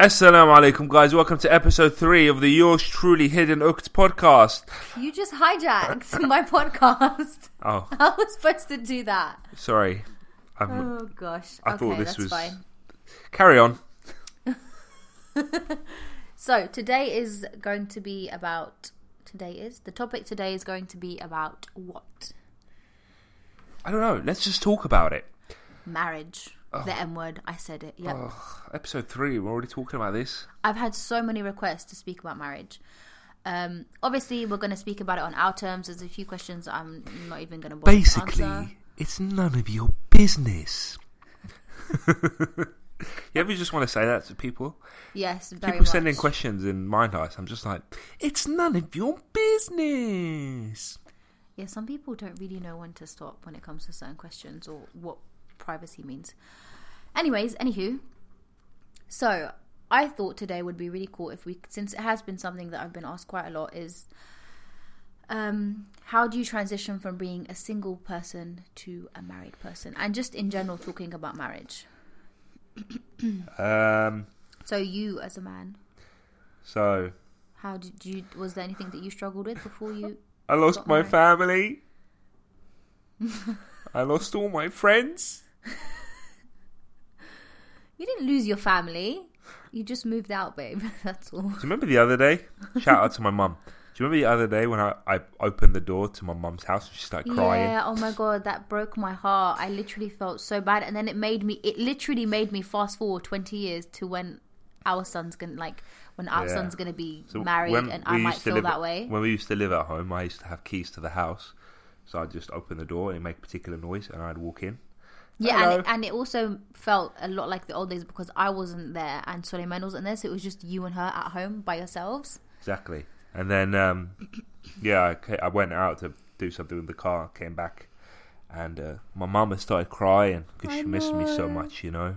Assalamu alaikum, guys. Welcome to episode three of the Yours Truly Hidden Ukt podcast. You just hijacked my podcast. Oh, I was supposed to do that. sorry. I'm, Oh gosh. I okay, thought this that's was. fine. Carry on. So today is going to be about. Today is the topic. Today is going to be about what I don't know. Let's just talk about it. marriage. The M word. I said it. Yep. Oh, episode three. We're already talking about this. I've had so many requests to speak about marriage. Um, obviously, we're going to speak about it on our terms. There's a few questions I'm not even going to Basically, it's none of your business. you ever just want to say that to people? Yes, very People much. questions in Mind Heist. I'm just like, it's none of your business. Yeah, some people don't really know when to stop when it comes to certain questions or what privacy means. Anyways, anywho, so I thought today would be really cool if we, since it has been something that I've been asked quite a lot, is um, how do you transition from being a single person to a married person, and just in general talking about marriage. Um. So you, as a man, So how did you? Was there anything that you struggled with before you? I lost my family. I lost all my friends. You didn't lose your family. You just moved out, babe. That's all. Do you remember the other day? Shout out to my mum. Do you remember the other day when I, I opened the door to my mum's house and she started crying? Yeah, oh my god, that broke my heart. I literally felt so bad and then it made me it literally made me fast forward 20 years to when our son's going to like when our Yeah. son's going to be So married when and we I might used to feel live that way. When we used to live at home, I used to have keys to the house. So I'd just open the door and make a particular noise and I'd walk in. Yeah, and it, and it also felt a lot like the old days because I wasn't there and Suleiman wasn't there, so it was just you and her at home by yourselves. Exactly. And then, um, yeah, I, I went out to do something with the car, came back, and uh, my mum had started crying because she missed me so much, you know.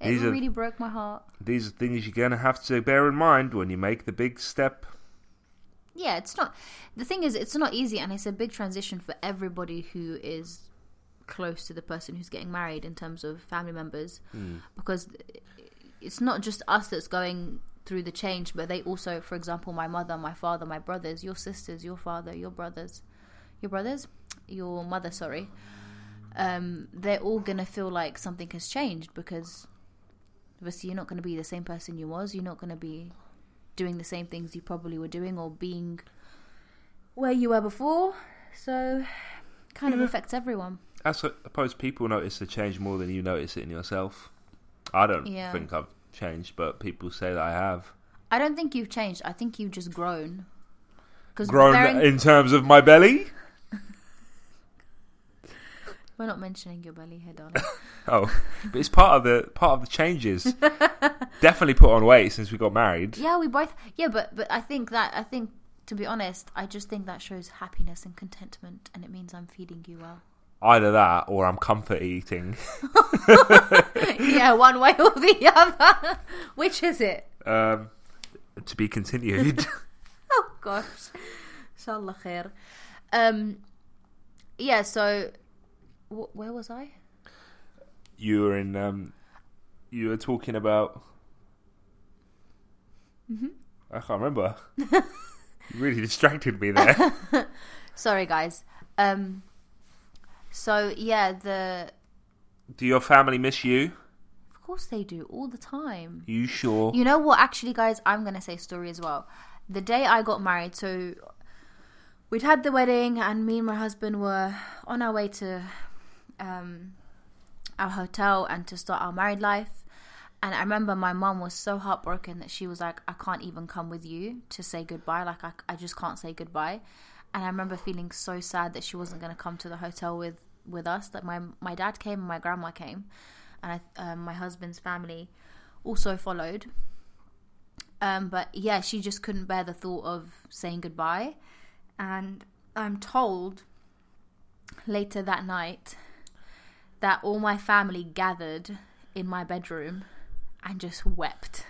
It These are- really broke my heart. These are things you're going to have to bear in mind when you make the big step. Yeah, it's not. The thing is, it's not easy, and it's a big transition for everybody who is close to the person who's getting married in terms of family members, because it's not just us that's going through the change, but they also, for example, my mother, my father, my brothers, your sisters, your father, your brothers, your brothers, your mother. Sorry, um, they're all gonna feel like something has changed because obviously you're not going to be the same person you was. You're not going to be doing the same things you probably were doing or being where you were before. So, kind of affects everyone. I suppose people notice the change more than you notice it in yourself. I don't Yeah. think I've changed, but people say that I have. I don't think you've changed. I think you've just grown. Because Grown in terms of my belly? we're not mentioning your belly here, darling. Oh, but it's part of the part of the changes. Definitely put on weight since we got married. yeah, we both. Yeah, but but I think that I think to be honest, I just think that shows happiness and contentment, and it means I'm feeding you well. Either that or I'm comfort eating. yeah, one way or the other. Which is it? Um, to be continued. oh gosh. Inshallah khair. Um, yeah, so wh- where was I? you were in. Um, you were talking about. Mm-hmm. I can't remember. you really distracted me there. Sorry, guys. Um, so yeah, the Do your family miss you? of course they do all the time. You sure? You know what? Actually, guys, I'm gonna say a story as well. The day I got married, so we'd had the wedding, and me and my husband were on our way to um, our hotel and to start our married life. And I remember my mum was so heartbroken that she was like, "I can't even come with you to say goodbye. Like, I, I just can't say goodbye." And I remember feeling so sad that she wasn't going to come to the hotel with with us. That my my dad came and my grandma came, and I, um, my husband's family also followed. Um, but yeah, she just couldn't bear the thought of saying goodbye. And I'm told later that night that all my family gathered in my bedroom and just wept.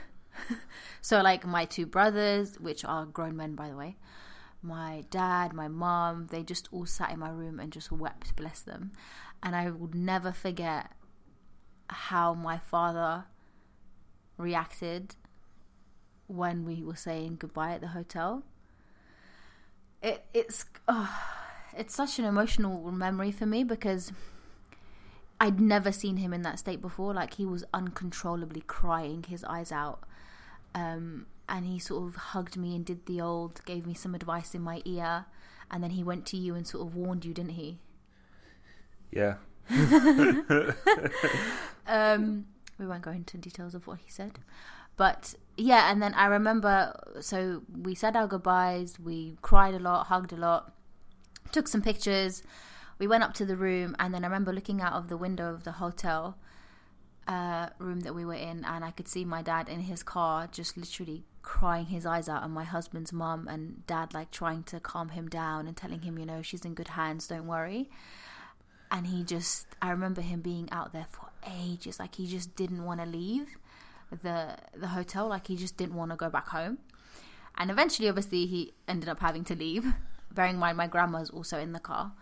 so, like, my two brothers, which are grown men, by the way, my dad, my mom, they just all sat in my room and just wept, bless them. And I would never forget how my father reacted when we were saying goodbye at the hotel. It it's oh, it's such an emotional memory for me because I'd never seen him in that state before. Like he was uncontrollably crying his eyes out. Um, and he sort of hugged me and did the old, gave me some advice in my ear, and then he went to you and sort of warned you, didn't he? Yeah. um, we won't go into details of what he said, but yeah. And then I remember, so we said our goodbyes. We cried a lot, hugged a lot, took some pictures. We went up to the room, and then I remember looking out of the window of the hotel uh, room that we were in, and I could see my dad in his car, just literally crying his eyes out, and my husband's mum and dad like trying to calm him down and telling him, you know, she's in good hands, don't worry. And he just, I remember him being out there for ages, like he just didn't want to leave the the hotel, like he just didn't want to go back home. And eventually, obviously, he ended up having to leave. Bearing in mind, my grandma's also in the car.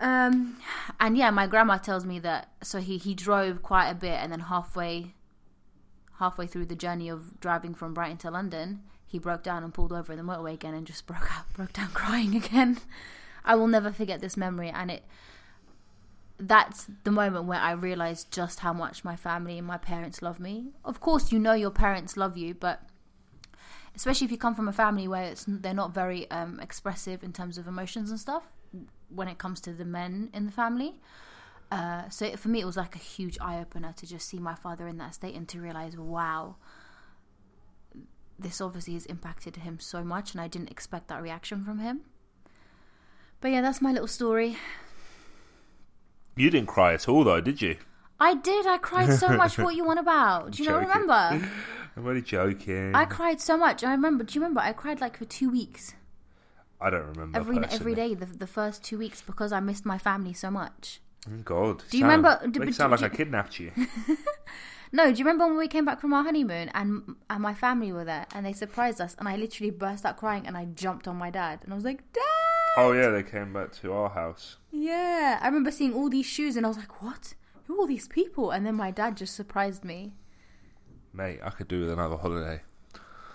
Um, and yeah, my grandma tells me that so he he drove quite a bit, and then halfway halfway through the journey of driving from Brighton to London, he broke down and pulled over in the motorway again and just broke out, broke down crying again. I will never forget this memory, and it that's the moment where I realized just how much my family and my parents love me. Of course, you know your parents love you, but especially if you come from a family where they're not very um, expressive in terms of emotions and stuff when it comes to the men in the family. Uh, so for me, it was like a huge eye opener to just see my father in that state and to realize, wow, this obviously has impacted him so much, and I didn't expect that reaction from him. But yeah, that's my little story. You didn't cry at all, though, did you? I did. I cried so much. what you want about? Do you not remember? I'm only joking. I cried so much. I remember. Do you remember? I cried like for two weeks. I don't remember every every day the, the first two weeks because I missed my family so much. Oh, God, do you sound, remember? Do, do, sound like I kidnapped you. no, do you remember when we came back from our honeymoon and and my family were there and they surprised us and I literally burst out crying and I jumped on my dad and I was like, Dad! Oh yeah, they came back to our house. Yeah, I remember seeing all these shoes and I was like, what? Who are all these people? And then my dad just surprised me. Mate, I could do with another holiday.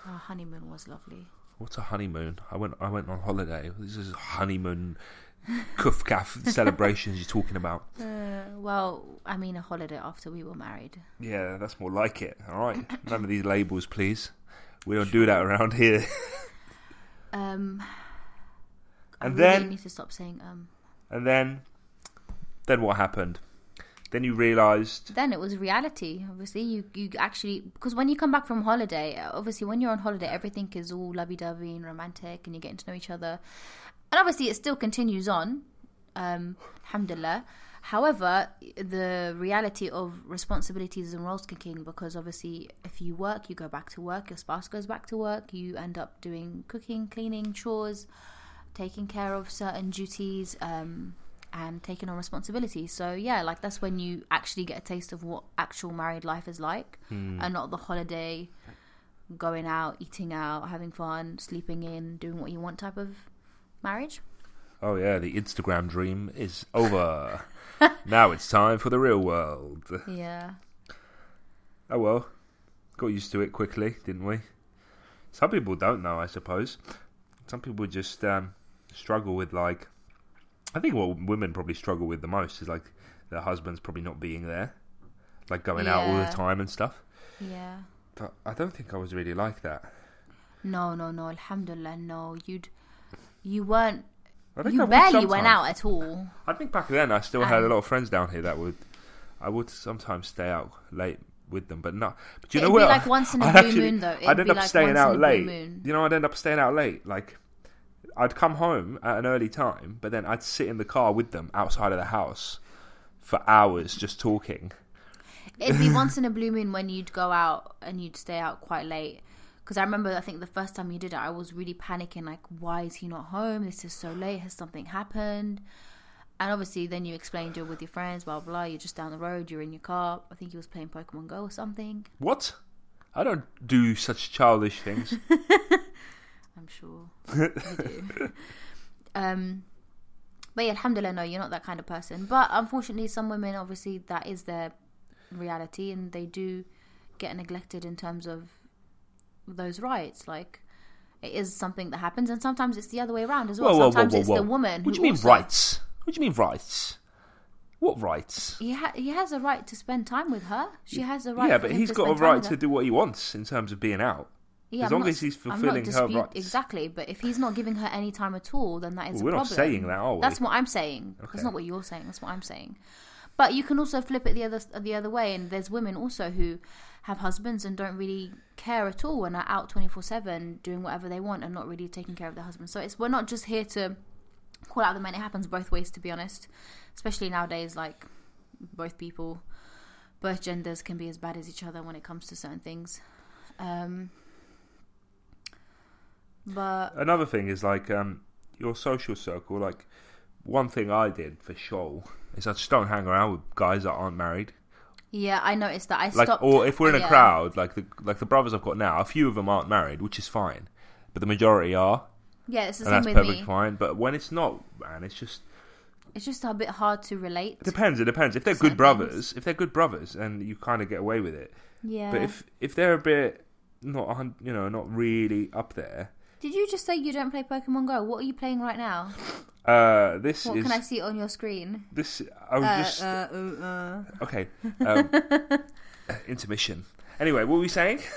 Our honeymoon was lovely. What's a honeymoon? I went. I went on holiday. This is honeymoon, cuff celebrations you're talking about. Uh, well, I mean a holiday after we were married. Yeah, that's more like it. All right, none of these labels, please. We don't do that around here. um, I and really then need to stop saying um. And then, then what happened? Then you realised. Then it was reality. Obviously, you you actually because when you come back from holiday, obviously when you're on holiday, everything is all lovey-dovey and romantic, and you're getting to know each other. And obviously, it still continues on. Um, alhamdulillah. However, the reality of responsibilities and roles kicking because obviously, if you work, you go back to work. Your spouse goes back to work. You end up doing cooking, cleaning, chores, taking care of certain duties. Um, and taking on responsibility. So yeah, like that's when you actually get a taste of what actual married life is like, Hmm. and not the holiday, going out, eating out, having fun, sleeping in, doing what you want type of marriage. Oh yeah, the Instagram dream is over. now it's time for the real world. Yeah, Oh well, got used to it quickly, didn't we? Some people don't know, I suppose. Some people just um, struggle with like. I think what women probably struggle with the most is like their husbands probably not being there, like going out all the time and stuff. yeah. But I don't think I was really like that. No, no, no. Alhamdulillah, no. You'd, you weren't. I You barely went out at all. I think back then I still had a um, lot of friends down here that would. I would sometimes stay out late with them, but not. But you It'd know be what? like once in a I'd blue moon, though. It'd I'd end up like staying out in a blue late. moon. You know, I'd end up staying out late. Like, I'd come home at an early time, but then I'd sit in the car with them outside of the house for hours just talking. It'd be once in a blue moon when you'd go out and you'd stay out quite late. Because I remember, I think the first time you did it, I was really panicking. Like, why is he not home? This is so late. Has something happened? And obviously, then you explained you're with your friends, blah blah. You're just down the road. You're in your car. I think he was playing Pokemon Go or something. What? I don't do such childish things. I'm sure. Um, but yeah, alhamdulillah, no, you're not that kind of person. But unfortunately, some women, obviously, that is their reality, and they do get neglected in terms of those rights. Like it is something that happens, and sometimes it's the other way around as well. Whoa, whoa, sometimes whoa, it's the woman. What do you mean also- rights? What do you mean rights? What rights? He ha- he has a right to spend time with her. She has a right. yeah, but he's got a right to do what he wants in terms of being out. Yeah, as I'm long not- as he's not fulfilling her rights. Exactly, but if he's not giving her any time at all, then that is Well, a we're not problem. saying that, are we? That's what I'm saying. Okay. That's not what you're saying. That's what I'm saying. But you can also flip it the other the other way, and there's women also who have husbands and don't really care at all and are out twenty four seven doing whatever they want and not really taking care of their husband. So it's we're not just here to call out the men. It happens both ways, to be honest. Especially nowadays, like both people, both genders can be as bad as each other when it comes to certain things. Um, but Another thing is like um, your social circle. Like one thing I did for sure is I just don't hang around with guys that aren't married. yeah, I noticed that I Like, stopped. or if we're in a yeah. crowd, like the like the brothers I've got now, a few of them aren't married, which is fine, but the majority are, Yeah, it's the and same that's with perfectly me. fine. But when it's not, man, it's just It's just a bit hard to relate. it depends. It depends. If they're Certain good brothers, if they're good brothers, and you kind of get away with it. Yeah. But if if they're a bit not, you know, not really up there, Did you just say you don't play Pokemon Go? What are you playing right now? uh, this What is can I see on your screen? this. I was Uh, just uh, uh, uh. okay. Um, intermission. Anyway, what were we saying?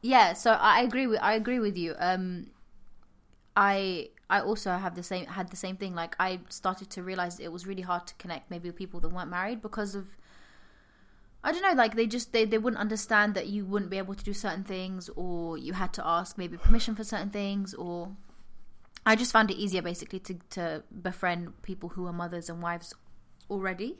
Yeah, so I agree with I agree with you. Um, I I also have the same had the same thing. Like I started to realize it was really hard to connect maybe with people that weren't married because of I don't know, like they just they, they wouldn't understand that you wouldn't be able to do certain things or you had to ask maybe permission for certain things or I just found it easier basically to to befriend people who are mothers and wives already.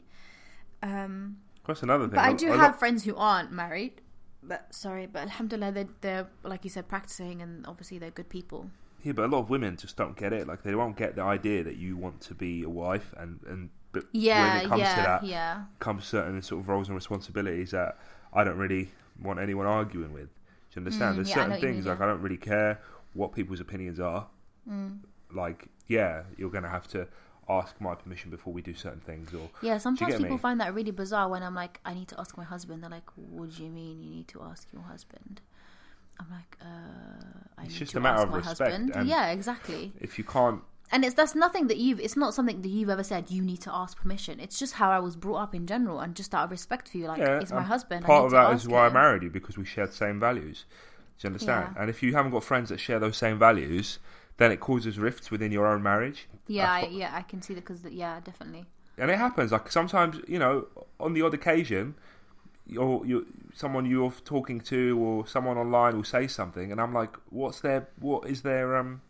Um That's another thing. but I do a have friends who aren't married. But sorry, but alhamdulillah, they're, they're like you said, practicing, and obviously they're good people. Yeah, but a lot of women just don't get it. Like they won't get the idea that you want to be a wife, and and but Yeah, when it comes yeah, to that, yeah, comes certain sort of roles and responsibilities that I don't really want anyone arguing with. Do you understand? Mm, There's yeah, certain things mean, like. I don't really care what people's opinions are. Mm. Like, yeah, you're gonna have to ask my permission before we do certain things, or yeah. Sometimes people me? find that really bizarre when I'm like, I need to ask my husband. They're like, What do you mean you need to ask your husband? I'm like, uh, I It's just to a matter of my respect, Yeah, exactly. if you can't, And it's that's nothing that you've. It's not something that you've ever said. You need to ask permission. It's just how I was brought up in general, and just out of respect for you. Like, yeah, it's my and husband. Part of that is why I married you because we shared the same values. Do you understand? Yeah. And if you haven't got friends that share those same values, then it causes rifts within your own marriage. Yeah, I, yeah, I can see that because yeah, definitely. and it happens. Like sometimes, you know, on the odd occasion, you're, you someone you're talking to or someone online will say something, and I'm like, "What's their? What is their? Um,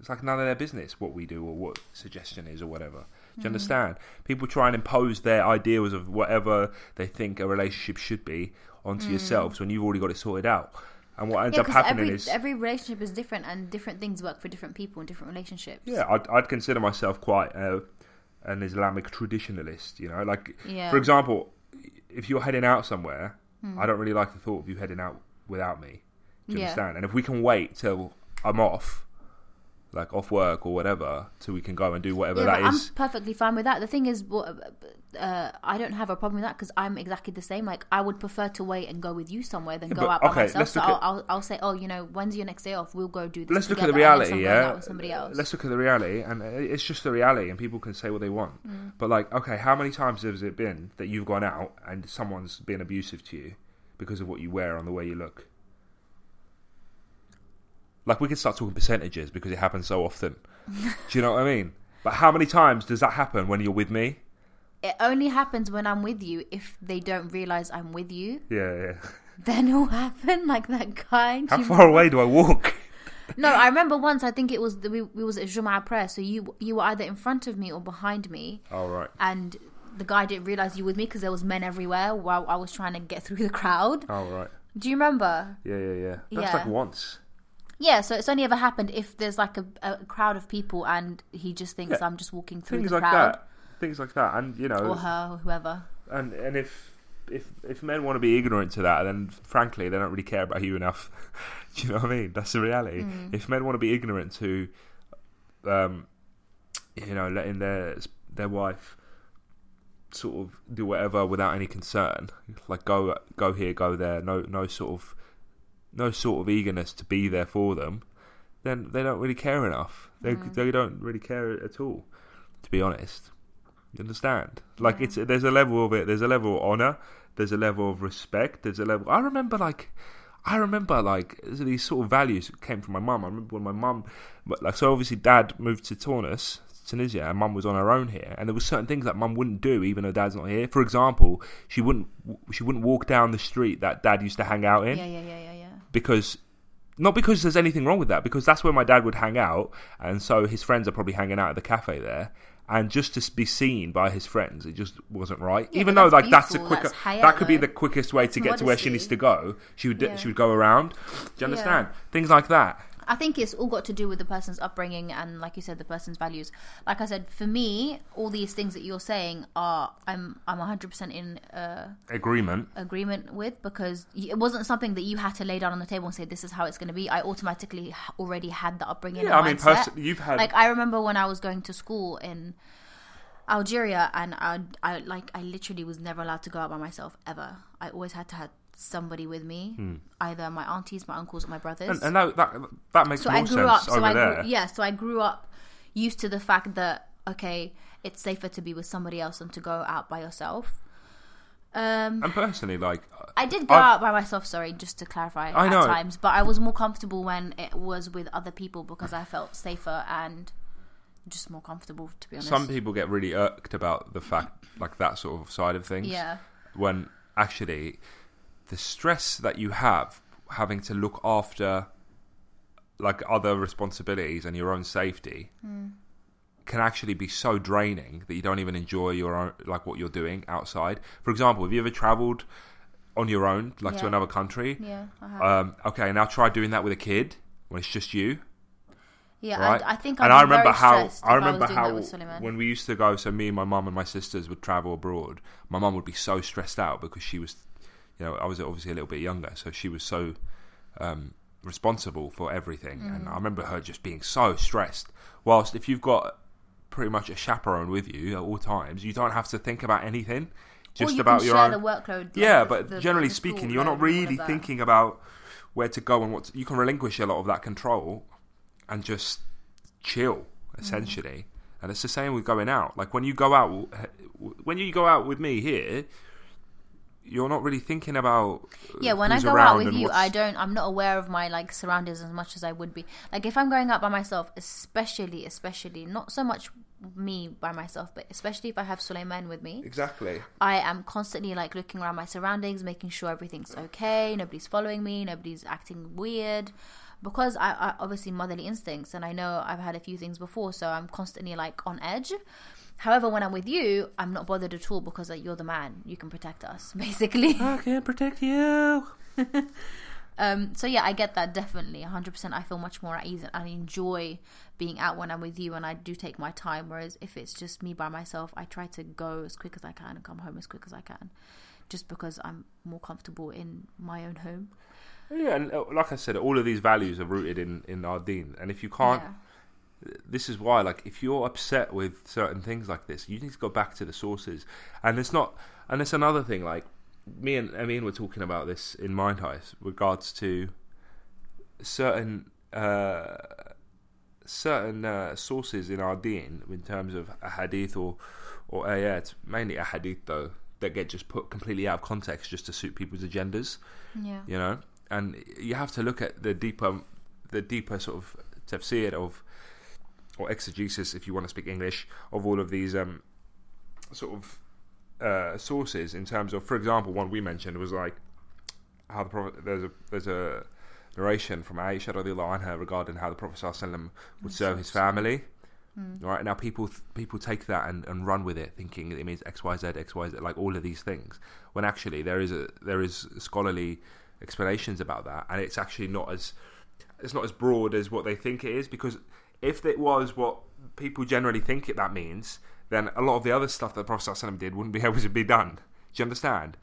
it's like none of their business what we do or what suggestion is or whatever. Do you understand? People try and impose their ideals of whatever they think a relationship should be onto yourselves when you've already got it sorted out. And what ends Yeah, up because happening every is, every relationship is different, and different things work for different people in different relationships. yeah, I'd, I'd consider myself quite uh, an Islamic traditionalist. You know, like Yeah. For example, if you're heading out somewhere, I don't really like the thought of you heading out without me. Do you Yeah. understand? And if we can wait till I'm off, like off work or whatever, so we can go and do whatever Yeah, that is. I'm perfectly fine with that. The thing is, what- uh, I don't have a problem with that because I'm exactly the same. Like, I would prefer to wait and go with you somewhere than go but- out by okay, myself. let's So look I'll, at- I'll, I'll say, oh, you know, when's your next day off? We'll go do this. Let's look at the together, and then reality, I'm going out yeah. somebody else. Let's look at the reality, and it's just the reality, and people can say what they want. Mm. But like, okay, how many times has it been that you've gone out and someone's been abusive to you because of what you wear and the way you look? Like, we could start talking percentages because it happens so often. Do you know what I mean? But how many times does that happen when you're with me? It only happens when I'm with you. If they don't realize I'm with you, Yeah, yeah. then it'll happen. Like that guy. How far away do I walk? No, I remember once. I think it was the, we, we was at Jumu'ah prayer. So you you were either in front of me or behind me, Oh, right. and the guy didn't realize you were with me because there was men everywhere while I was trying to get through the crowd. Oh, right. Do you remember? Yeah, yeah, yeah. That's Yeah. like once. Yeah. So it's only ever happened if there's like a, a crowd of people and he just thinks Yeah. I'm just walking through Things the like crowd that. Things like that. And, you know, or her or whoever. and and if if if men want to be ignorant to that, then frankly they don't really care about you enough. Do you know what I mean? That's the reality. Mm. If men want to be ignorant to, um, you know, letting their their wife sort of do whatever without any concern, like go go here, go there, no no sort of no sort of eagerness to be there for them, then they don't really care enough. They Mm. they don't really care at all, to be honest. You understand? Like it's there's a level of it. There's a level of honor. There's a level of respect. There's a level. I remember like. I remember like these sort of values came from my mum. I remember when my mum, like so obviously dad moved to Tunis, Tunisia, and mum was on her own here, and there were certain things that mum wouldn't do even though dad's not here. For example, she wouldn't she wouldn't walk down the street that dad used to hang out in Yeah, yeah, yeah, yeah, yeah. Because not because there's anything wrong with that because that's where my dad would hang out and so his friends are probably hanging out at the cafe there and just to be seen by his friends it just wasn't right. Yeah, even though like that's a quicker that's haya, that could be though. the quickest way to get to where she needs to go. She would Yeah. she would go around. Do you understand? Things like that I think it's all got to do with the person's upbringing and, like you said, the person's values. Like I said, for me, all these things that you're saying are I'm I'm 100 percent in uh, agreement agreement with because it wasn't something that you had to lay down on the table and say this is how it's going to be. I automatically already had the upbringing. yeah i mean pers- you've had like I remember when I was going to school in Algeria and I, I like I literally was never allowed to go out by myself ever. I always had to have somebody with me, either my aunties, my uncles, or my brothers. Hmm. and, and that, that that makes so I grew sense up. So over I there grew, yeah. So I grew up used to the fact that okay, it's safer to be with somebody else than to go out by yourself. Um, and personally like I did go I've- out by myself. Sorry, just to clarify. I at know. times, but I was more comfortable when it was with other people because I felt safer and just more comfortable. To be honest, some people get really irked about the fact like that sort of side of things yeah, when actually the stress that you have having to look after like other responsibilities and your own safety Hmm. can actually be so draining that you don't even enjoy your own like what you're doing outside for example have you ever traveled on your own like to another country yeah, I have. um, okay now try doing that with a kid when it's just you yeah. right? I, I think and I'd I remember how I remember that how when we used to go, so me and my mum and my sisters would travel abroad. My mum would be so stressed out because she was, you know, I was obviously a little bit younger, so she was so um, responsible for everything, Mm. and I remember her just being so stressed. Whilst if you've got pretty much a chaperone with you at all times, you don't have to think about anything, just you about your share own. the workload. like, Yeah, the- but the- generally the speaking, you're not load and all of really thinking about where to go and what to, you can relinquish a lot of that control and just chill essentially. And it's the same with going out. Like when you go out, when you go out with me here, you're not really thinking about Yeah, when I go out with you, what's- I don't. I'm not aware of my like surroundings as much as I would be. Like if I'm going out by myself, especially, especially not so much me by myself, but especially if I have Suleiman with me, exactly. I am constantly like looking around my surroundings, making sure everything's okay, nobody's following me, nobody's acting weird. Because I, I obviously motherly instincts, and I know I've had a few things before, so I'm constantly like on edge. However, when I'm with you, I'm not bothered at all because like, you're the man. You can protect us, basically. I can protect you. Um, so yeah, I get that definitely, 100%. I feel much more at ease and I enjoy being out when I'm with you, and I do take my time. Whereas if it's just me by myself, I try to go as quick as I can and come home as quick as I can, just because I'm more comfortable in my own home. Yeah, and uh, like I said, all of these values are rooted in in our deen, and if you can't Yeah. this is why like if you're upset with certain things like this you need to go back to the sources and it's not and it's another thing like me and Amin were talking about this in Mind Heist regards to certain uh, certain uh, sources in our deen in terms of a hadith or or ayat mainly a hadith though that get just put completely out of context just to suit people's agendas Yeah. you know and you have to look at the deeper the deeper sort of tafsir of or exegesis if you want to speak english of all of these um sort of uh, sources in terms of for example one we mentioned was like how the prophet there's a there's a narration from Aisha radiallahu anha regarding how the prophet sallallahu would serve his family. Right now people people take that and, and run with it thinking it means xyz xyz like all of these things when actually there is a there is scholarly explanations about that and it's actually not as it's not as broad as what they think it is because if it was what people generally think it that means then a lot of the other stuff that the prophet sallallahu did wouldn't be able to be done. Do you understand?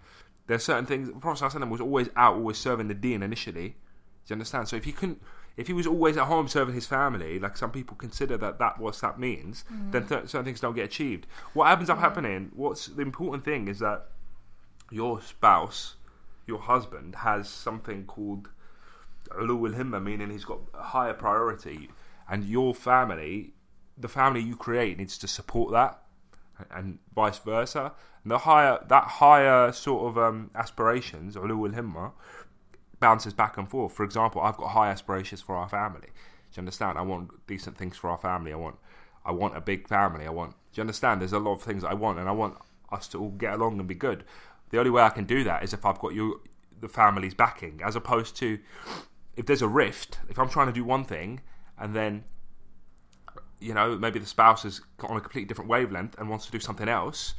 There's certain things the prophet sallallahu was always out always serving the deen initially. Do you understand? So if he couldn't if he was always at home serving his family, like some people consider that that what that means, mm. then th- certain things don't get achieved. What happens up happening? What's the important thing is that your spouse, your husband, has something called ulul himma, meaning he's got higher priority, and your family, the family you create, needs to support that, and vice versa. And the higher that higher sort of um, aspirations, ulul himma, bounces back and forth. For example, I've got high aspirations for our family. Do you understand? I want decent things for our family. I want I want a big family. I want. Do you understand? There's a lot of things I want, and I want us to all get along and be good. The only way I can do that is if I've got you, the family's backing, as opposed to if there's a rift. If I'm trying to do one thing and then you know maybe the spouse is on a completely different wavelength and wants to do something else.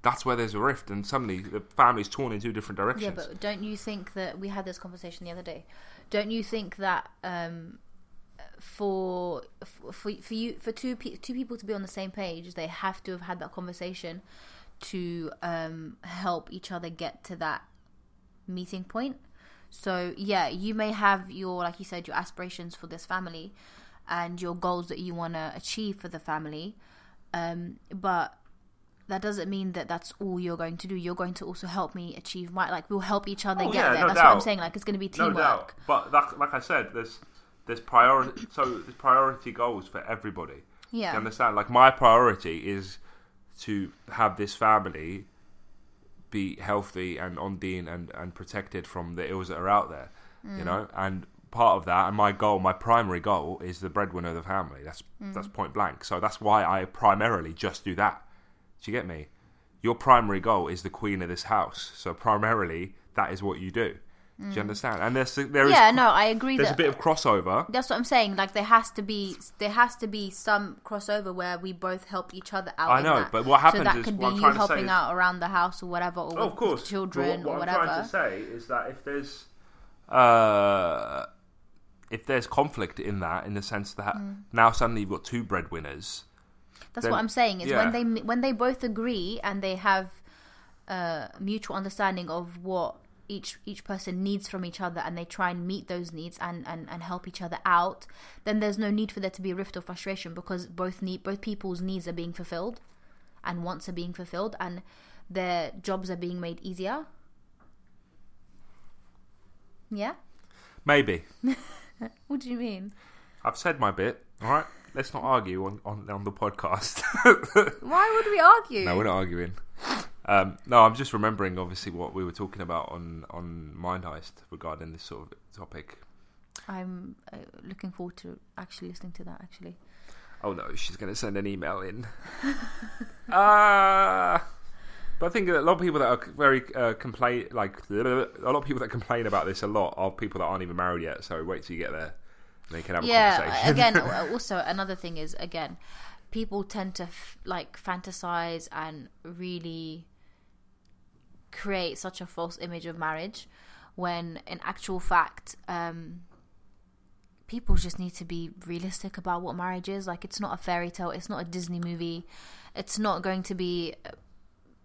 That's where there's a rift, and suddenly the family's torn in two different directions. Yeah, but don't you think that we had this conversation the other day? Don't you think that um, for for for you for two pe- two people to be on the same page, they have to have had that conversation to um, help each other get to that meeting point. So yeah, you may have your like you said your aspirations for this family and your goals that you want to achieve for the family, um, but that doesn't mean that that's all you're going to do. You're going to also help me achieve my like we'll help each other Oh, get yeah, there. no that's what I'm saying. Like it's going to be No teamwork. doubt. But that, like I said, there's there's priority. so there's priority goals for everybody. Yeah. You understand? Like my priority is to have this family be healthy and on deen and, and protected from the ills that are out there. Mm. You know, and part of that and my goal, my primary goal is the breadwinner of the family. That's Mm. that's point blank. So that's why I primarily just do that. Do you get me? Your primary goal is the queen of this house. So primarily that is what you do. Do you understand? And there's there is yeah, no, I agree there's that a bit of crossover. that's what I'm saying. Like there has to be there has to be some crossover where we both help each other out. I know, that. but what happens so that is- could be what you trying to say helping out around the house or whatever, or Oh, with of course. children But what, or whatever. what. I'm trying to say is that if there's uh, if there's conflict in that, in the sense that Mm. now suddenly you've got two breadwinners. That's then- what I'm saying. Is yeah. when they when they both agree and they have a mutual understanding of what each each person needs from each other, and they try and meet those needs and, and, and help each other out. Then there's no need for there to be a rift or frustration because both need both people's needs are being fulfilled, and wants are being fulfilled, and their jobs are being made easier. Yeah. Maybe What do you mean? I've said my bit. All right, let's not argue on on, on the podcast. Why would we argue? no, we're not arguing. Um, no, I'm just remembering, obviously, what we were talking about on on Mind Heist regarding this sort of topic. I'm uh, looking forward to actually listening to that. Actually. Oh no, she's going to send an email in. Ah. but I think that a lot of people that are very uh, complain, like a lot of people that complain about this a lot are people that aren't even married yet. So wait till you get there, you can have a yeah conversation. again uh, also another thing is again people tend to f- like fantasize and really create such a false image of marriage when in actual fact um people just need to be realistic about what marriage is. Like it's not a fairy tale. It's not a disney movie. It's not going to be uh,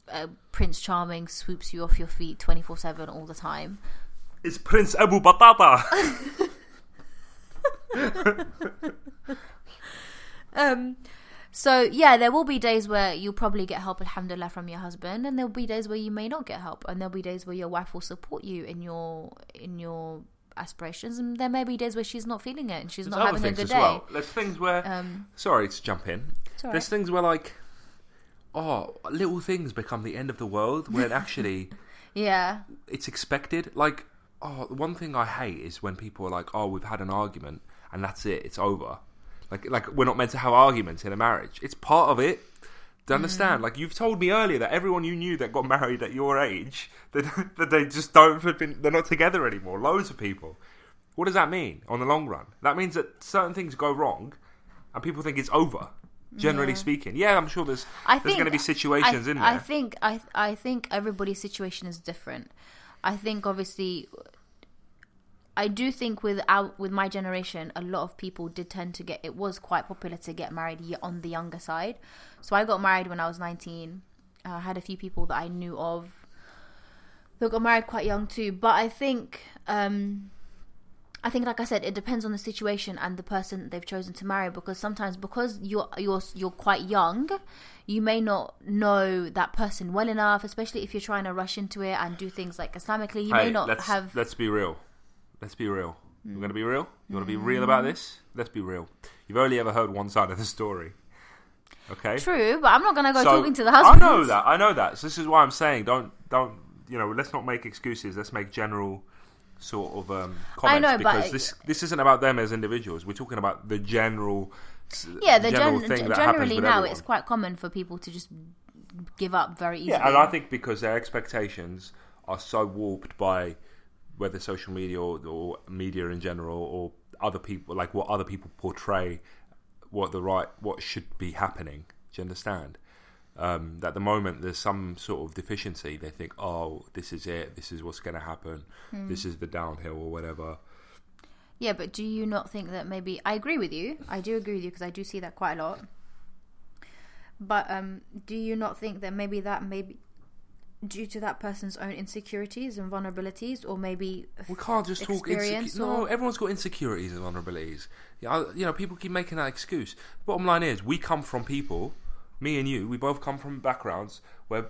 uh, prince charming swoops you off your feet 24/7 all the time. It's Prince Abu Batata. Um, so yeah, there will be days where you'll probably get help, alhamdulillah, from your husband, and there'll be days where you may not get help, and there'll be days where your wife will support you in your in your aspirations, and there may be days where she's not feeling it and she's There's not having a good day. well. There's things where. Um, sorry to jump in. all There's things where like, oh, little things become the end of the world when actually Yeah, it's expected. Like, oh, the one thing I hate is when people are like, oh, we've had an argument and that's it, it's over. Like, like we're not meant to have arguments in a marriage. It's part of it. Do you understand? Mm. Like you've told me earlier that everyone you knew that got married at your age that, that they just don't they're not together anymore. Loads of people. What does that mean on the long run? That means that certain things go wrong, and people think it's over. Generally Yeah. speaking, yeah, I'm sure there's I there's think going to be situations I, in there. I think I I think everybody's situation is different. I think obviously, I do think with our with my generation, a lot of people did tend to get. It was quite popular to get married on the younger side. So I got married when I was nineteen. Uh, I had a few people that I knew of that got married quite young too. But I think. Um, I think, like I said, it depends on the situation and the person that they've chosen to marry. Because sometimes, because you're you're you're quite young, you may not know that person well enough. Especially if you're trying to rush into it and do things like Islamically, you may not let's, have. Let's be real. Let's be real. We're going to be real. You want to be real about this? Let's be real. You've only ever heard one side of the story. Okay. True, but I'm not gonna go So, talking to the husband. I know that. I know that. So this is why I'm saying don't don't you know let's not make excuses. Let's make general sort of um, comments know, but- because this this isn't about them as individuals. We're talking about the general. s- Yeah, the general gen- thing that happens generally with now everyone. it's quite common for people to just give up very easily. Yeah, and I think because their expectations are so warped by whether social media or, or media in general or other people, like what other people portray, what the right, what should be happening. Do you understand? Um, that the moment there's some sort of deficiency, they think, "Oh, this is it. This is what's going to happen. Hmm. This is the downhill or whatever." Yeah, but do you not think that maybe I agree with you? I do agree with you because I do see that quite a lot. But um, do you not think that maybe that may be due to that person's own insecurities and vulnerabilities, or maybe We can't just talk insecurities. No, everyone's got insecurities and vulnerabilities. Yeah, you know, people keep making that excuse. Bottom line is, we come from people, me and you, we both come from backgrounds where,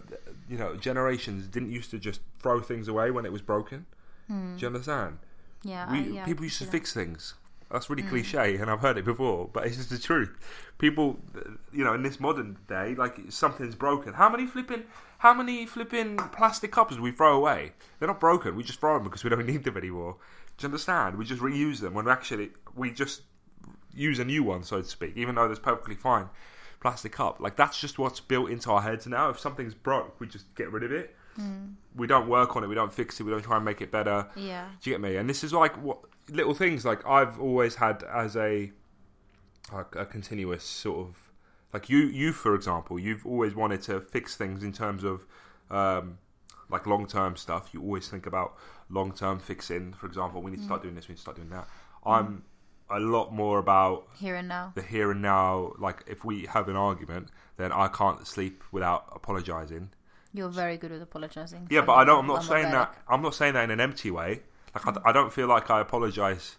you know, generations didn't used to just throw things away when it was broken. Hmm. Do you understand? yeah, We, I, yeah people used to that. fix things. That's really hmm. cliche, and I've heard it before, but it's just the truth. People, you know, in this modern day, like something's broken. How many flipping, how many flipping plastic cups do we throw away? They're not broken. We just throw them because we don't need them anymore. Do you understand? We just reuse them when actually we just use a new one, so to speak, even though there's perfectly fine plastic cup. Like that's just what's built into our heads now. If something's broke, we just get rid of it. Hmm. We don't work on it. We don't fix it. We don't try and make it better. Yeah, Do you get me? And this is like what little things like I've always had as a like a continuous sort of like you you for example, you've always wanted to fix things in terms of um, like long term stuff. You always think about long term fixing. For example, we need to start mm. doing this. We need to start doing that. Mm. I'm a lot more about here and now. the here and now. Like if we have an argument, then I can't sleep without apologizing. You're very good with apologizing. Yeah, but I don't. I'm not I'm saying that. I'm not saying that in an empty way. Like I, mm. I don't feel like I apologise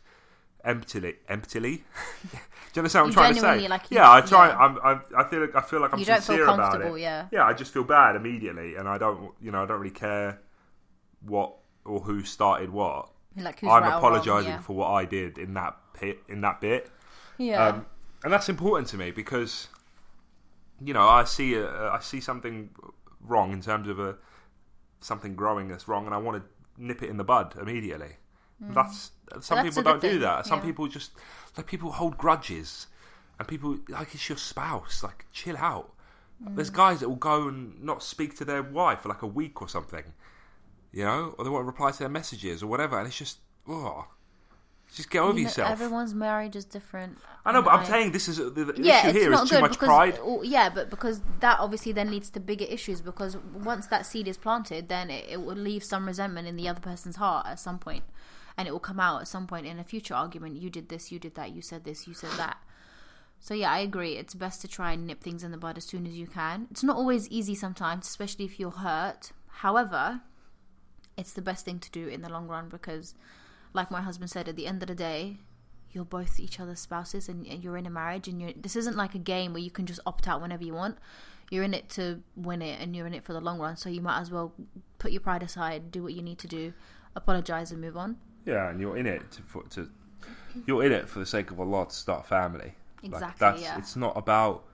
emptily. Emptily. Do you understand what I'm trying to say? like, you- yeah, I try. yeah. I'm, I'm, I feel. Like, I feel like I'm You don't feel sincere about comfortable, it. yeah. Yeah, I just feel bad immediately, and I don't. You know, I don't really care what or who started what. Like I'm right apologising yeah. for what I did in that pit in that bit. Yeah, Um, and that's important to me because, you know, I see a, I see something wrong in terms of a something growing that's wrong, and I want to nip it in the bud immediately. That's some Mm. that's people a good don't do thing, that. Some yeah. people just like people hold grudges, and people like it's your spouse. Like chill out. There's Mm. guys that will go and not speak to their wife for like a week or something, you know, or they won't reply to their messages or whatever, and it's just oh, just get over You know, yourself. Everyone's marriage is different. I know, and but I'm saying this is the, the yeah, issue it's here not too good much because pride. oh, yeah, but because that obviously then leads to bigger issues because once that seed is planted, then it, it will leave some resentment in the other person's heart at some point, and it will come out at some point in a future argument. You did this, you did that, you said this, you said that. So yeah, I agree. It's best to try and nip things in the bud as soon as you can. It's not always easy sometimes, especially if you're hurt. However, it's the best thing to do in the long run because, like my husband said, at the end of the day, you're both each other's spouses and you're in a marriage and you're this isn't like a game where you can just opt out whenever you want you're in it to win it and you're in it for the long run so you might as well put your pride aside do what you need to do apologize and move on Yeah, and you're in it to, for, to you're in it for the sake of Allah to start a family. Like, Exactly, that's yeah. it's not about.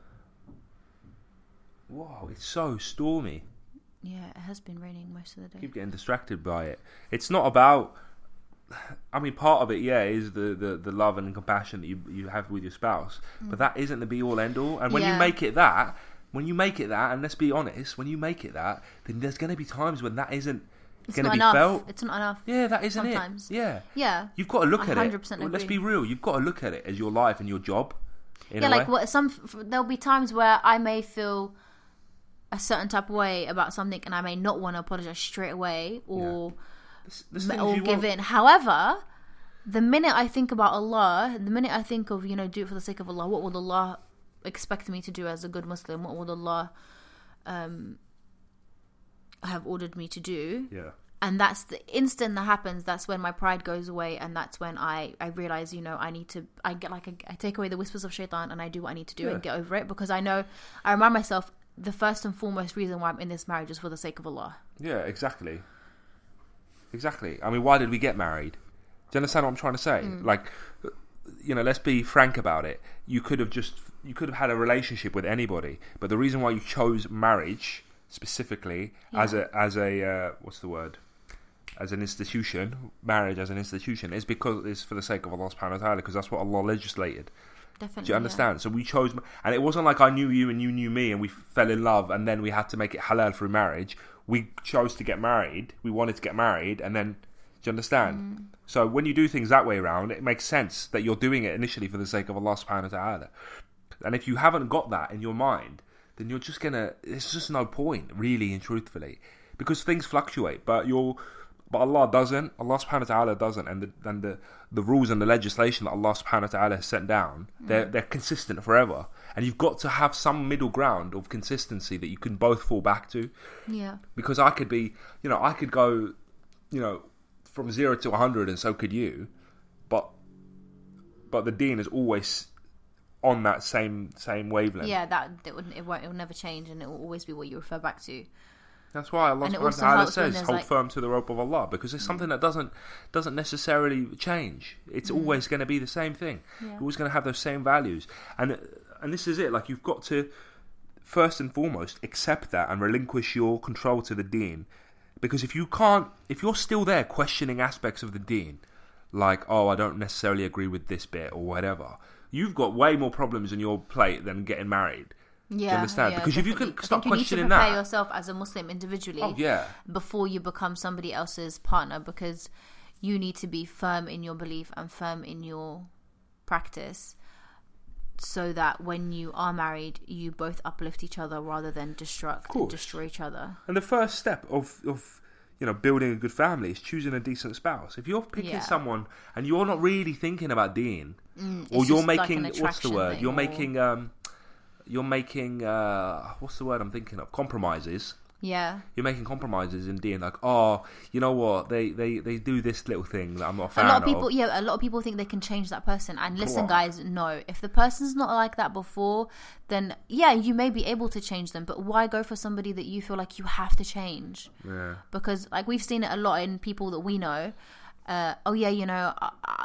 Wow, it's so stormy. yeah it has been raining most of the day keep getting distracted by it. It's not about. I mean, part of it, yeah, is the, the, the love and compassion that you you have with your spouse, but that isn't the be all end all. And when you Mm. Make it that, when you make it that, and let's be honest, when you make it that, then there's going to be times when that isn't going to not be enough felt. it's not enough Yeah, that isn't Sometimes. it. Yeah, yeah you've got to look I at it. 100% Let's agree. be real. You've got to look at it as your life and your job. Yeah like what some there'll be times where i may feel a certain type of way about something and i may not want to apologize straight away or There's- there's things or give want- in. However, the minute I think about Allah, the minute I think of you know do it for the sake of Allah, what would Allah expect me to do as a good Muslim? What would Allah um, have ordered me to do? Yeah. And that's the instant that happens. That's when my pride goes away, and that's when I I realize you know I need to I get like I, I take away the whispers of shaitan and I do what I need to do Yeah. and get over it because I know I remind myself the first and foremost reason why I'm in this marriage is for the sake of Allah. Yeah, exactly. Exactly. I mean, why did we get married? Do you understand what I'm trying to say? Mm. Like, you know, let's be frank about it. You could have just you could have had a relationship with anybody, but the reason why you chose marriage specifically as a as a uh, what's the word as an institution, marriage as an institution, is because it's for the sake of Allah Subhanahu wa Taala, because that's what Allah legislated. Definitely. Do you yeah. understand? So we chose, and it wasn't like I knew you and you knew me, and we fell in love, and then we had to make it halal through marriage. We chose to get married. We wanted to get married, and then, do you understand? Mm. So when you do things that way around, it makes sense that you're doing it initially for the sake of Allah Subhanahu wa Taala. And if you haven't got that in your mind, then you're just gonna. It's just no point, really and truthfully, because things fluctuate. But you're, but Allah doesn't. Allah Subhanahu wa Taala doesn't, and the and the, the rules and the legislation that Allah Subhanahu wa Taala has sent down, they're mm. they're consistent forever. And you've got to have some middle ground of consistency that you can both fall back to Yeah. because I could be, you know, I could go, you know, from zero to hundred, and so could you, but but the deen is always on that same same wavelength. Yeah, that it would it won't it will never change, and it will always be what you refer back to. That's why Allah subhanahu wa ta'ala says hold like- firm to the rope of Allah because it's something that doesn't doesn't necessarily change. It's always going to be the same thing. Mm. Yeah. You're always going to have those same values, and and this is it. Like you've got to first and foremost accept that and relinquish your control to the Deen, because if you can't, if you're still there questioning aspects of the Deen, like oh I don't necessarily agree with this bit or whatever, you've got way more problems on your plate than getting married. Yeah, understand? yeah, Because if you can think you questioning need to prepare that- yourself as a Muslim individually Oh yeah. before you become somebody else's partner, because you need to be firm in your belief and firm in your practice, so that when you are married, you both uplift each other rather than destruct destroy each other. And the first step of, of you know building a good family is choosing a decent spouse. If you're picking Yeah. someone and you're not really thinking about Deen, or Mm, it's you're just like making what's the word? You're or- making um, you're making uh, what's the word I'm thinking of? Compromises. Yeah, You're making compromises in Deen, like oh, you know what? They they they do this little thing that I'm not a a lot of people, yeah, a lot of people think they can change that person. And listen, guys, no. If the person's not like that before, then yeah, you may be able to change them. But why go for somebody that you feel like you have to change? Yeah. because like we've seen it a lot in people that we know. Uh, oh yeah, you know, uh,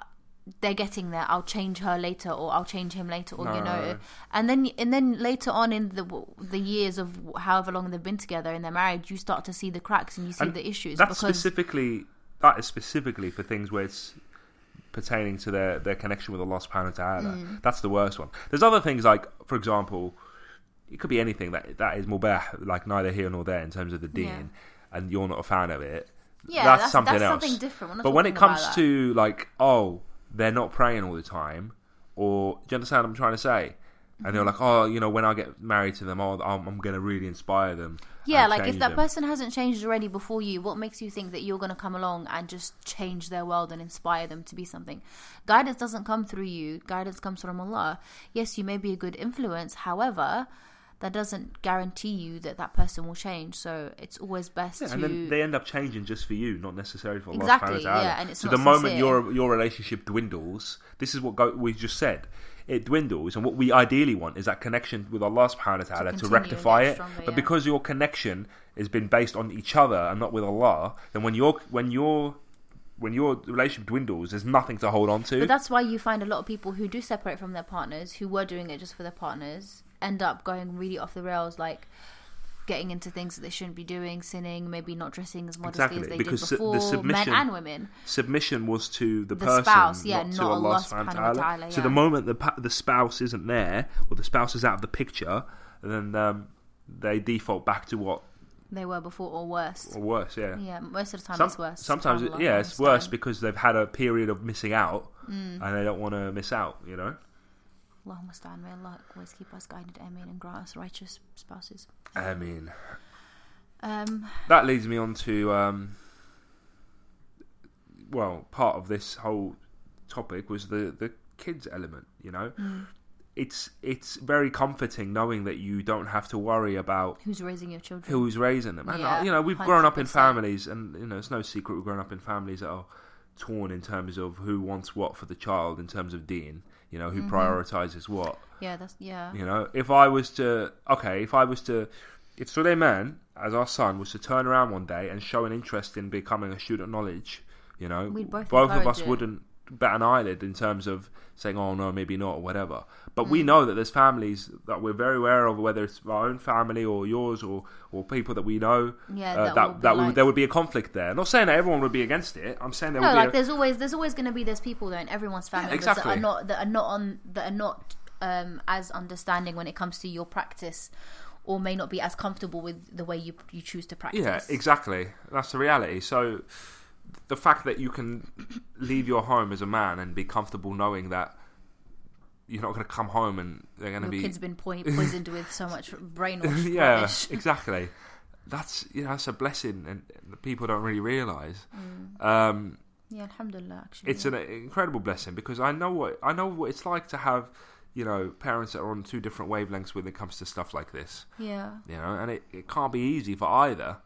they're getting there. I'll change her later, or I'll change him later, or you know, No. and then and then later on in the the years of however long they've been together in their marriage, you start to see the cracks and you see And the issues That's specifically that is specifically for things where it's pertaining to their, their connection with Allah subhanahu wa ta'ala. Mm. That's the worst one. There's other things like, for example, it could be anything that that is mubah, like neither here nor there in terms of the deen, Yeah. and you're not a fan of it. yeah, that's, that's, something that's else. something different. But when it comes to like, oh, they're not praying all the time, or do you understand what I'm trying to say? And Mm-hmm. they're like, oh, you know, when I get married to them, oh, I'm, I'm going to really inspire them. Yeah, and like if that them. person hasn't changed already before you, what makes you think that you're going to come along and just change their world and inspire them to be something? Guidance doesn't come through you, guidance comes from Allah. Yes, you may be a good influence, however, that doesn't guarantee you that that person will change. So it's always best Yeah, to. and then they end up changing just for you, not necessarily for Allah Exactly, subhanahu wa ta'ala. yeah, and it's so not the moment your your relationship dwindles, this is what go, we just said. It dwindles, and what we ideally want is that connection with Allah subhanahu wa ta'ala to, and rectify it. stronger, but yeah. because your connection has been based on each other and not with Allah, then when your when your when your relationship dwindles, there's nothing to hold on to. But that's why you find a lot of people who do separate from their partners, who were doing it just for their partners, end up going really off the rails, like getting into things that they shouldn't be doing, sinning, maybe not dressing as modestly Exactly, as they because did the before, men and women. Submission was to the, The person, spouse, yeah, not to not Allah Allah subhanahu wa ta'ala. So the moment the the spouse isn't there, or the spouse is out of the picture, then um, they default back to what They were before or worse. or worse, yeah. Yeah, most of the time Some- it's worse. Sometimes, it, yeah, it's worse because they've had a period of missing out, Mm. and they don't want to miss out. You know. Allahumma stan, may Allah always keep us guided, Ameen, and grant us righteous spouses. I mean, Um, that leads me on to um, well, part of this whole topic was the the kids element. You know, Mm. it's it's very comforting knowing that you don't have to worry about who's raising your children? who's raising them. And Yeah, uh, you know, we've grown up in families, and you know, it's no secret we've grown up in families that are torn in terms of who wants what for the child in terms of Deen. You know, who Mm-hmm. prioritizes what. Yeah, that's yeah. You know, if I was to, okay, if I was to, if Suleiman, as our son, was to turn around one day and show an interest in becoming a student of knowledge, You know, We'd both of us it. wouldn't bat an eyelid in terms of saying, "Oh no, maybe not," or whatever. But Mm. we know that there's families that we're very aware of, whether it's our own family or yours or or people that we know. Yeah, uh, that that that would- like- there would be a conflict there. I'm not saying that everyone would be against it. I'm saying there No, would like be. A, there's always there's always going to be those people though in everyone's family members exactly. that are not that are not on that are not um, as understanding when it comes to your practice, or may not be as comfortable with the way you you choose to practice. yeah, exactly. That's the reality. So the fact that you can leave your home as a man and be comfortable knowing that you're not going to come home and they're going to be kid's been po- poisoned with so much brainwash. yeah, exactly. That's you know that's a blessing, and that people don't really realize. Mm. Um, Yeah, alhamdulillah. Actually, it's an incredible blessing because I know what I know what it's like to have you know parents that are on two different wavelengths when it comes to stuff like this. yeah, You know, and it, it can't be easy for either.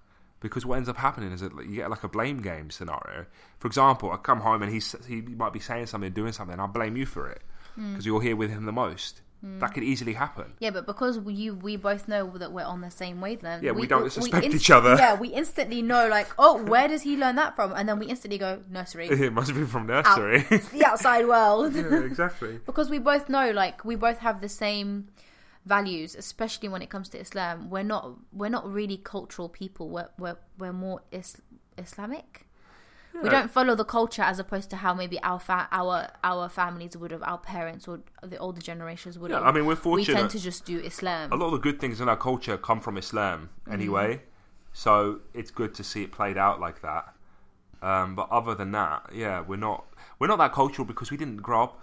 Because what ends up happening is that you get like a blame game scenario. For example, I come home and he's he might be saying something, doing something, and I blame you for it Hmm. because you're here with him the most. That could easily happen. yeah, but because we, you we both know that we're on the same wavelength. Yeah, we don't suspect inst- each other. Yeah, we instantly know like, oh, where does he learn that from? And then we instantly go nursery, it must be from nursery. the outside world. yeah, exactly. because we both know like we both have the same values especially when it comes to islam we're not we're not really cultural people we're we're, we're more is, islamic we don't follow the culture as opposed to how maybe our fa- our our families would have our parents or the older generations would Yeah, have I mean we're fortunate. we tend to just do islam a lot of the good things in our culture come from Islam Mm. anyway, so it's good to see it played out like that. Um, but other than that, yeah, we're not we're not that cultural because we didn't grow up.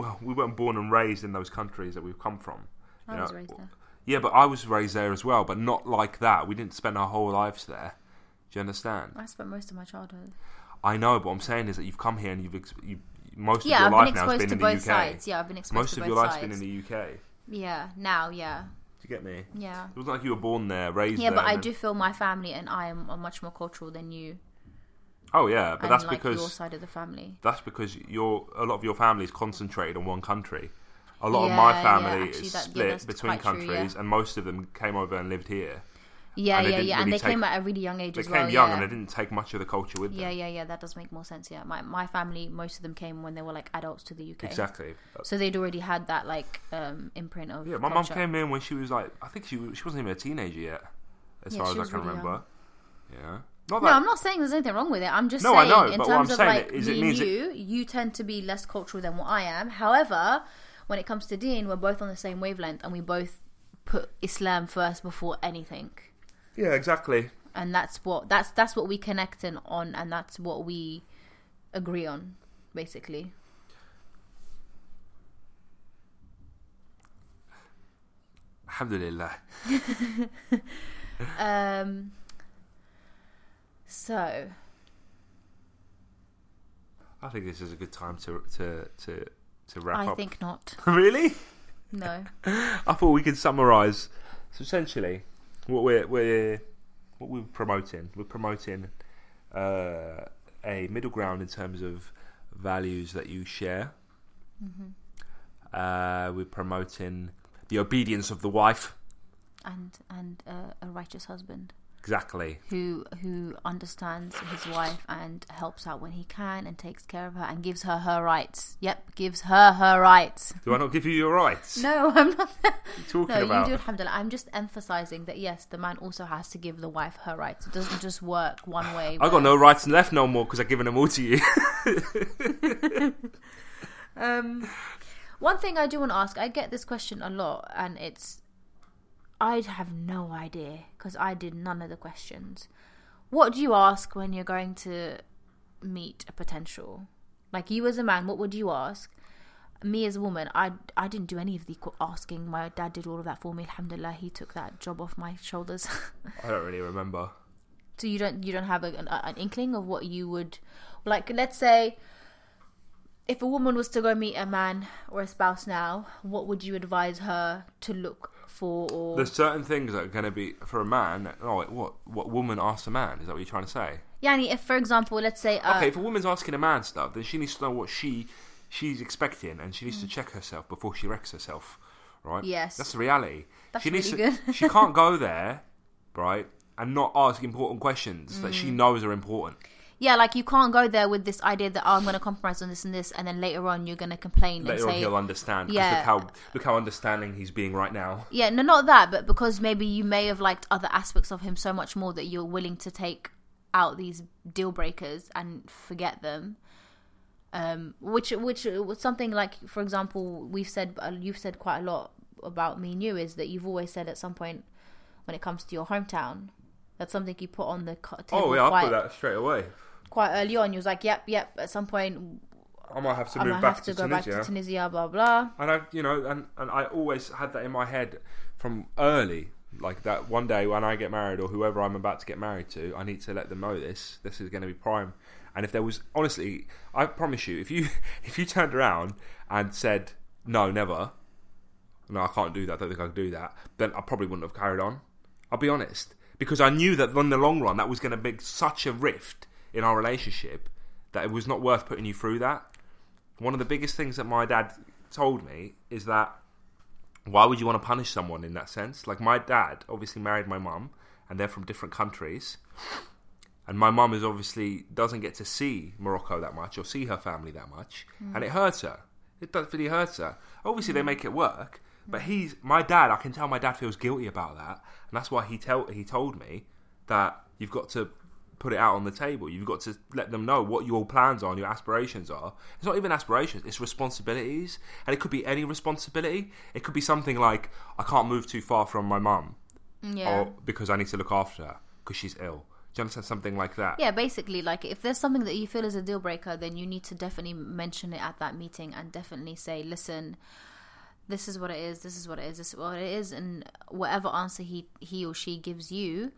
Well, we weren't born and raised in those countries that we've come from. I you was know. raised there Yeah, but I was raised there as well, but not like that. We didn't spend our whole lives there. Do you understand? i spent most of my childhood I know, but what I'm saying is that you've come here and you've ex- you, most of yeah your i've life been now has been to in the both UK. sides yeah i've been exposed Most to of both your life's sides been in the UK. Yeah now yeah Do you get me? yeah It wasn't like you were born there, raised yeah there. but i and do feel my family and i am are much more cultural than you Oh yeah, but and that's like because your side of the family That's because your a lot of your family is concentrated on one country. A lot Yeah, of my family actually is that- split between true, countries, yeah. and most of them came over and lived here. Yeah, And yeah, yeah, and really they came at a really young age They came well. young yeah. and they didn't take much of the culture with them. yeah, yeah, yeah. That does make more sense. Yeah, my my family, most of them came when they were like adults to the UK. Exactly. So they'd already had that like um, imprint of. Yeah, my mum came in when she was like, I think she she wasn't even a teenager yet, as Yeah, far as I can really remember. Yeah. Not No. I'm not saying there's anything wrong with it. I'm just No, I saying know, in but what I'm terms of like is me it and means it- you, you tend to be less cultural than what I am. However, when it comes to Deen, we're both on the same wavelength, and we both put Islam first before anything. yeah, exactly. and that's what that's that's what we connect in on and that's what we agree on basically Alhamdulillah. um so I think this is a good time to to to to wrap i up. think not really? no I thought we could summarise. So essentially, what we're we're what we're promoting, we're promoting uh, a middle ground in terms of values that you share. Uh, we're promoting the obedience of the wife. and and uh, a righteous husband Exactly. who who understands his wife and helps out when he can and takes care of her and gives her her rights yep gives her her rights Do I not give you your rights? no i'm not What are you talking No, about? you do, alhamdulillah. I'm just emphasizing that yes, the man also has to give the wife her rights. It doesn't just work one way. I got no rights left no more because I've given them all to you. Um, one thing I do want to ask, I get this question a lot, and it's I have no idea because I did none of the questions. What do you ask when you're going to meet a potential? Like you as a man, what would you ask? Me as a woman, I I didn't do any of the asking. My dad did all of that for me. Alhamdulillah, he took that job off my shoulders. I don't really remember. so you don't you don't have a, an, an inkling of what you would like let's say if a woman was to go meet a man or a spouse now what would you advise her to look for or There's certain things that are going to be for a man. Oh, wait, what? What woman asks a man? Is that what you're trying to say? yani if for example let's say uh, Okay, if a woman's asking a man stuff, then she needs to know what she she's expecting, and she needs to check herself before she wrecks herself. Right? Mm. Yes. that's the reality. That's she needs really to, good. she can't go there, right, and not ask important questions that Mm. she knows are important. Yeah, like you can't go there with this idea that oh, I'm going to compromise on this and this, and then later on you're going to complain Later and on, say, he'll understand. Yeah. Look how look how understanding he's being right now. yeah, no, not that, but because maybe you may have liked other aspects of him so much more that you're willing to take out these deal breakers and forget them. Um, which which was something like, for example, we've said uh, you've said quite a lot about me and you is that you've always said at some point when it comes to your hometown. That's something you put on the table Oh yeah, I'll put that straight away. Quite early on. You was like, "Yep, yep." At some point, I might have to I move might back have to to, go back to Tunisia. Blah blah. And I, you know, and, and I always had that in my head from early, like that one day when I get married or whoever I'm about to get married to, I need to let them know this. This is going to be prime. And if there was, honestly, I promise you, if you if you turned around and said no, never, no, I can't do that. I don't think I can do that. Then I probably wouldn't have carried on. I'll be honest, because I knew that in the long run that was going to make such a rift in our relationship that it was not worth putting you through that one of the biggest things that my dad told me is that why would you want to punish someone in that sense? Like my dad obviously married my mum, and they're from different countries, and my mum is obviously doesn't get to see Morocco that much or see her family that much, mm. and it hurts her. It does really hurts her. Obviously, they mm. make it work, but mm. he's my dad. I can tell my dad feels guilty about that, and that's why he tell he told me that you've got to put it out on the table. You've got to let them know what your plans are and your aspirations are. It's not even aspirations, it's responsibilities. And it could be any responsibility. It could be something like, I can't move too far from my mum Yeah. or because I need to look after her because she's ill. Do you understand? Something like that. Yeah, basically, like if there's something that you feel is a deal breaker, then you need to definitely mention it at that meeting and definitely say, listen, this is what it is, this is what it is, this is what it is, and whatever answer he he or she gives you,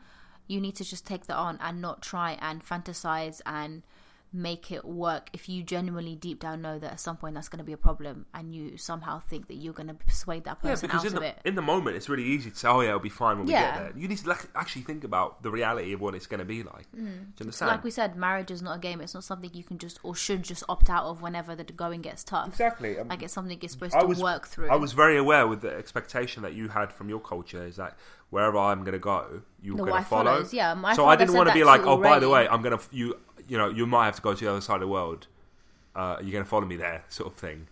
you need to just take that on and not try and fantasize and make it work if you genuinely deep down know that at some point that's going to be a problem and you somehow think that you're going to persuade that Yeah, person because out in of the, it. in the moment it's really easy to say, "Oh yeah, it'll be fine when we get there." You need to like, actually think about the reality of what it's going to be like. Do you understand? Like we said, marriage is not a game. It's not something you can just or should just opt out of whenever the going gets tough. exactly. Um, Like it's something you're supposed I to was work through. I was very aware with the expectation that you had from your culture is that wherever I'm going to go, you're going to follow. follows, yeah, so I didn't want to be like, oh, by the way, I'm going to you you know you might have to go to the other side of the world. Uh, you're going to follow me there, sort of thing.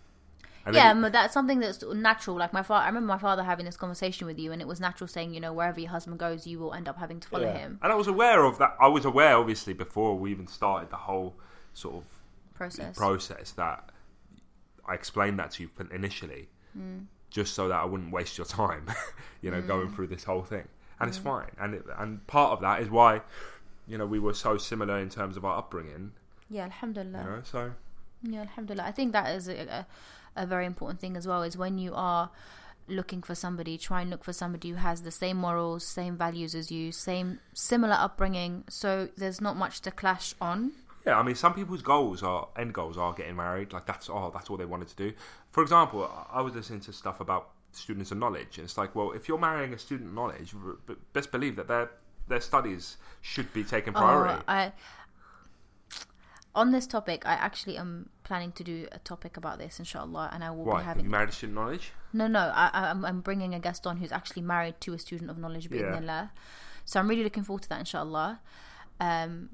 And yeah, then- but that's something that's natural. Like my father, I remember my father having this conversation with you, and it was natural saying, you know, wherever your husband goes, you will end up having to follow Yeah. him. And I was aware of that. I was aware, obviously, before we even started the whole sort of Process. process that I explained that to you initially, Hmm. just so that I wouldn't waste your time, you know, Hmm. going through this whole thing. And it's fine. And it, and part of that is why, you know, we were so similar in terms of our upbringing. yeah, alhamdulillah. You know, so Yeah, alhamdulillah. I think that is a, a, a very important thing as well. Is when you are looking for somebody, try and look for somebody who has the same morals, same values as you, same similar upbringing. So there's not much to clash on. Yeah, I mean, some people's goals are end goals are getting married. Like that's all. That's all they wanted to do. For example, I was listening to stuff about students of knowledge, and it's like, well, if you're marrying a student of knowledge, best believe that their their studies should be taken priority. Oh, I on this topic, I actually am planning to do a topic about this, inshallah, and I will Why? be Have having. you married a student knowledge? No, no, I, I'm bringing a guest on who's actually married to a student of knowledge, bi'idhnillah. So I'm really looking forward to that, inshallah. Um,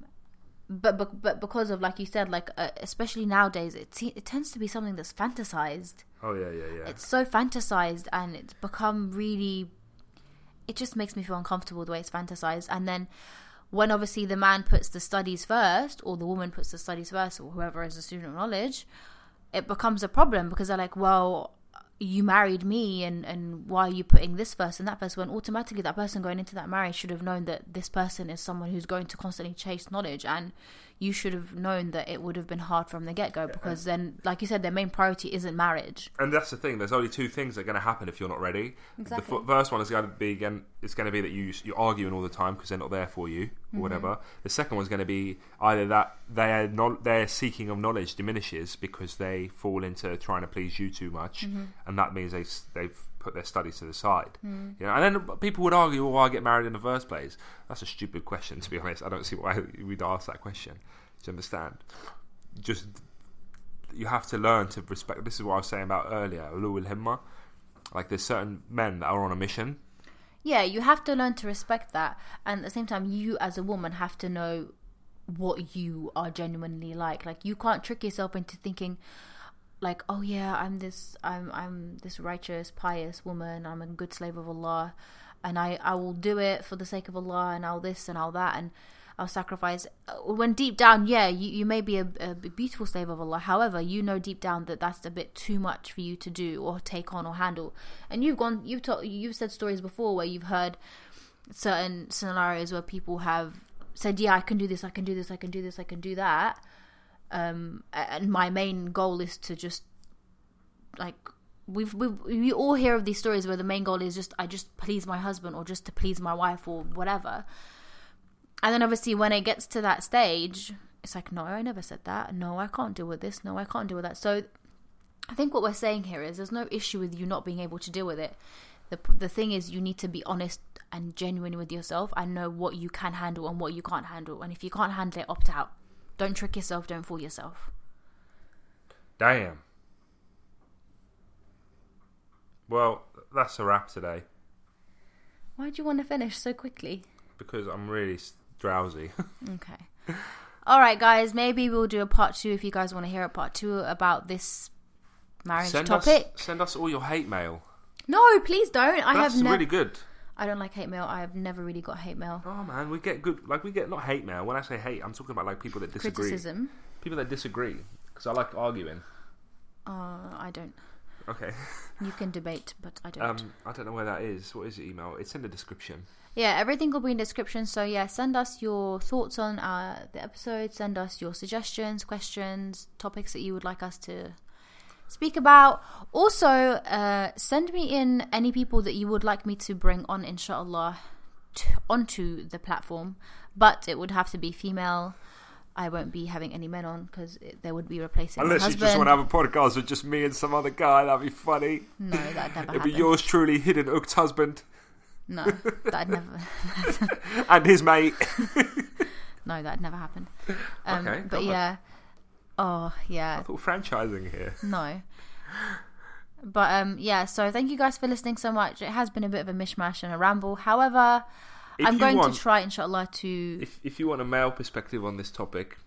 but, but but because of like you said, like uh, especially nowadays, it te- it tends to be something that's fantasized. Oh yeah, yeah, yeah. It's so fantasized, and it's become really. It just makes me feel uncomfortable the way it's fantasized, and then when obviously the man puts the studies first, or the woman puts the studies first, or whoever is a student of knowledge, it becomes a problem because they're like, well, you married me, and and why are you putting this first and that first? When automatically that person going into that marriage should have known that this person is someone who's going to constantly chase knowledge, and you should have known that it would have been hard from the get go because then, like you said, their main priority isn't marriage. and that's the thing. There's only two things that are going to happen if you're not ready. Exactly. The f- first one is going to be again. It's going to be that you you're arguing all the time because they're not there for you Mm-hmm. or whatever. The second one's going to be either that their no- their seeking of knowledge diminishes because they fall into trying to please you too much, Mm-hmm. and that means they they've put their studies to the side. Mm. You know, and then people would argue, "Well, why get married in the first place?" That's a stupid question, to be honest. I don't see why we'd ask that question. Do you understand? Just you have to learn to respect. This is what I was saying about earlier. Himma. Like there's certain men that are on a mission. Yeah, you have to learn to respect that, and at the same time, you as a woman have to know what you are genuinely like. Like you can't trick yourself into thinking like, oh yeah, I'm this I'm I'm this righteous, pious woman, I'm a good slave of Allah and I, I will do it for the sake of Allah and I'll this and I'll that and I'll sacrifice. Uh, when deep down, yeah, you, you may be a, a beautiful slave of Allah. However, you know deep down that that's a bit too much for you to do or take on or handle. And you've gone, you've talked, you've said stories before where you've heard certain scenarios where people have said, "Yeah, I can do this, I can do this, I can do this, I can do that." Um, and my main goal is to just like we've, we've we all hear of these stories where the main goal is just I just please my husband or just to please my wife or whatever. And then obviously when it gets to that stage, it's like no, I never said that. No, I can't deal with this. No, I can't deal with that. So I think what we're saying here is there's no issue with you not being able to deal with it. The the thing is you need to be honest and genuine with yourself and know what you can handle and what you can't handle. And if you can't handle it, opt out. Don't trick yourself, don't fool yourself. Damn. Well, that's a wrap today. Why do you want to finish so quickly? Because I'm really drowsy. okay. All right, guys. Maybe we'll do a part two if you guys want to hear a part two about this marriage send topic. Us, send us all your hate mail. No, please don't. I That's have never. really good. I don't like hate mail. I have never really got hate mail. Oh man, we get good. Like we get not hate mail. When I say hate, I'm talking about like people that disagree. Criticism. People that disagree. Because I like arguing. Uh, I don't. Okay. You can debate, but I don't. Um, I don't know where that is. What is the email? It's in the description. yeah, everything will be in the description. So yeah, send us your thoughts on uh, the episode. Send us your suggestions, questions, topics that you would like us to speak about. Also, uh, send me in any people that you would like me to bring on, inshallah, t- onto the platform. But it would have to be female. I won't be having any men on because they would be replacing Unless you just want to have a podcast with just me and some other guy, that'd be funny. No, that'd never It'd be yours truly, hidden Ukt husband, No, that'd never. and his mate. no, that'd never happen. Um, Okay, but yeah. on. Yeah. Oh I yeah, thought franchising here. no. But um, yeah. So thank you guys for listening so much. It has been a bit of a mishmash and a ramble. However, If I'm going want, to try, inshallah, to If if you want a male perspective on this topic,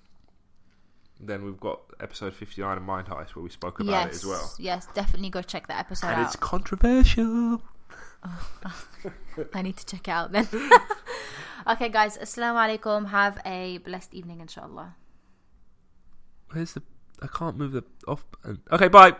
then we've got episode 59 of Mind Heist where we spoke about yes, it as well. yes, definitely go check that episode And out. it's controversial. I need to check it out then. okay, guys. Assalamu alaikum. Have a blessed evening, inshallah. Where's the? I can't move the off. button. Okay, bye.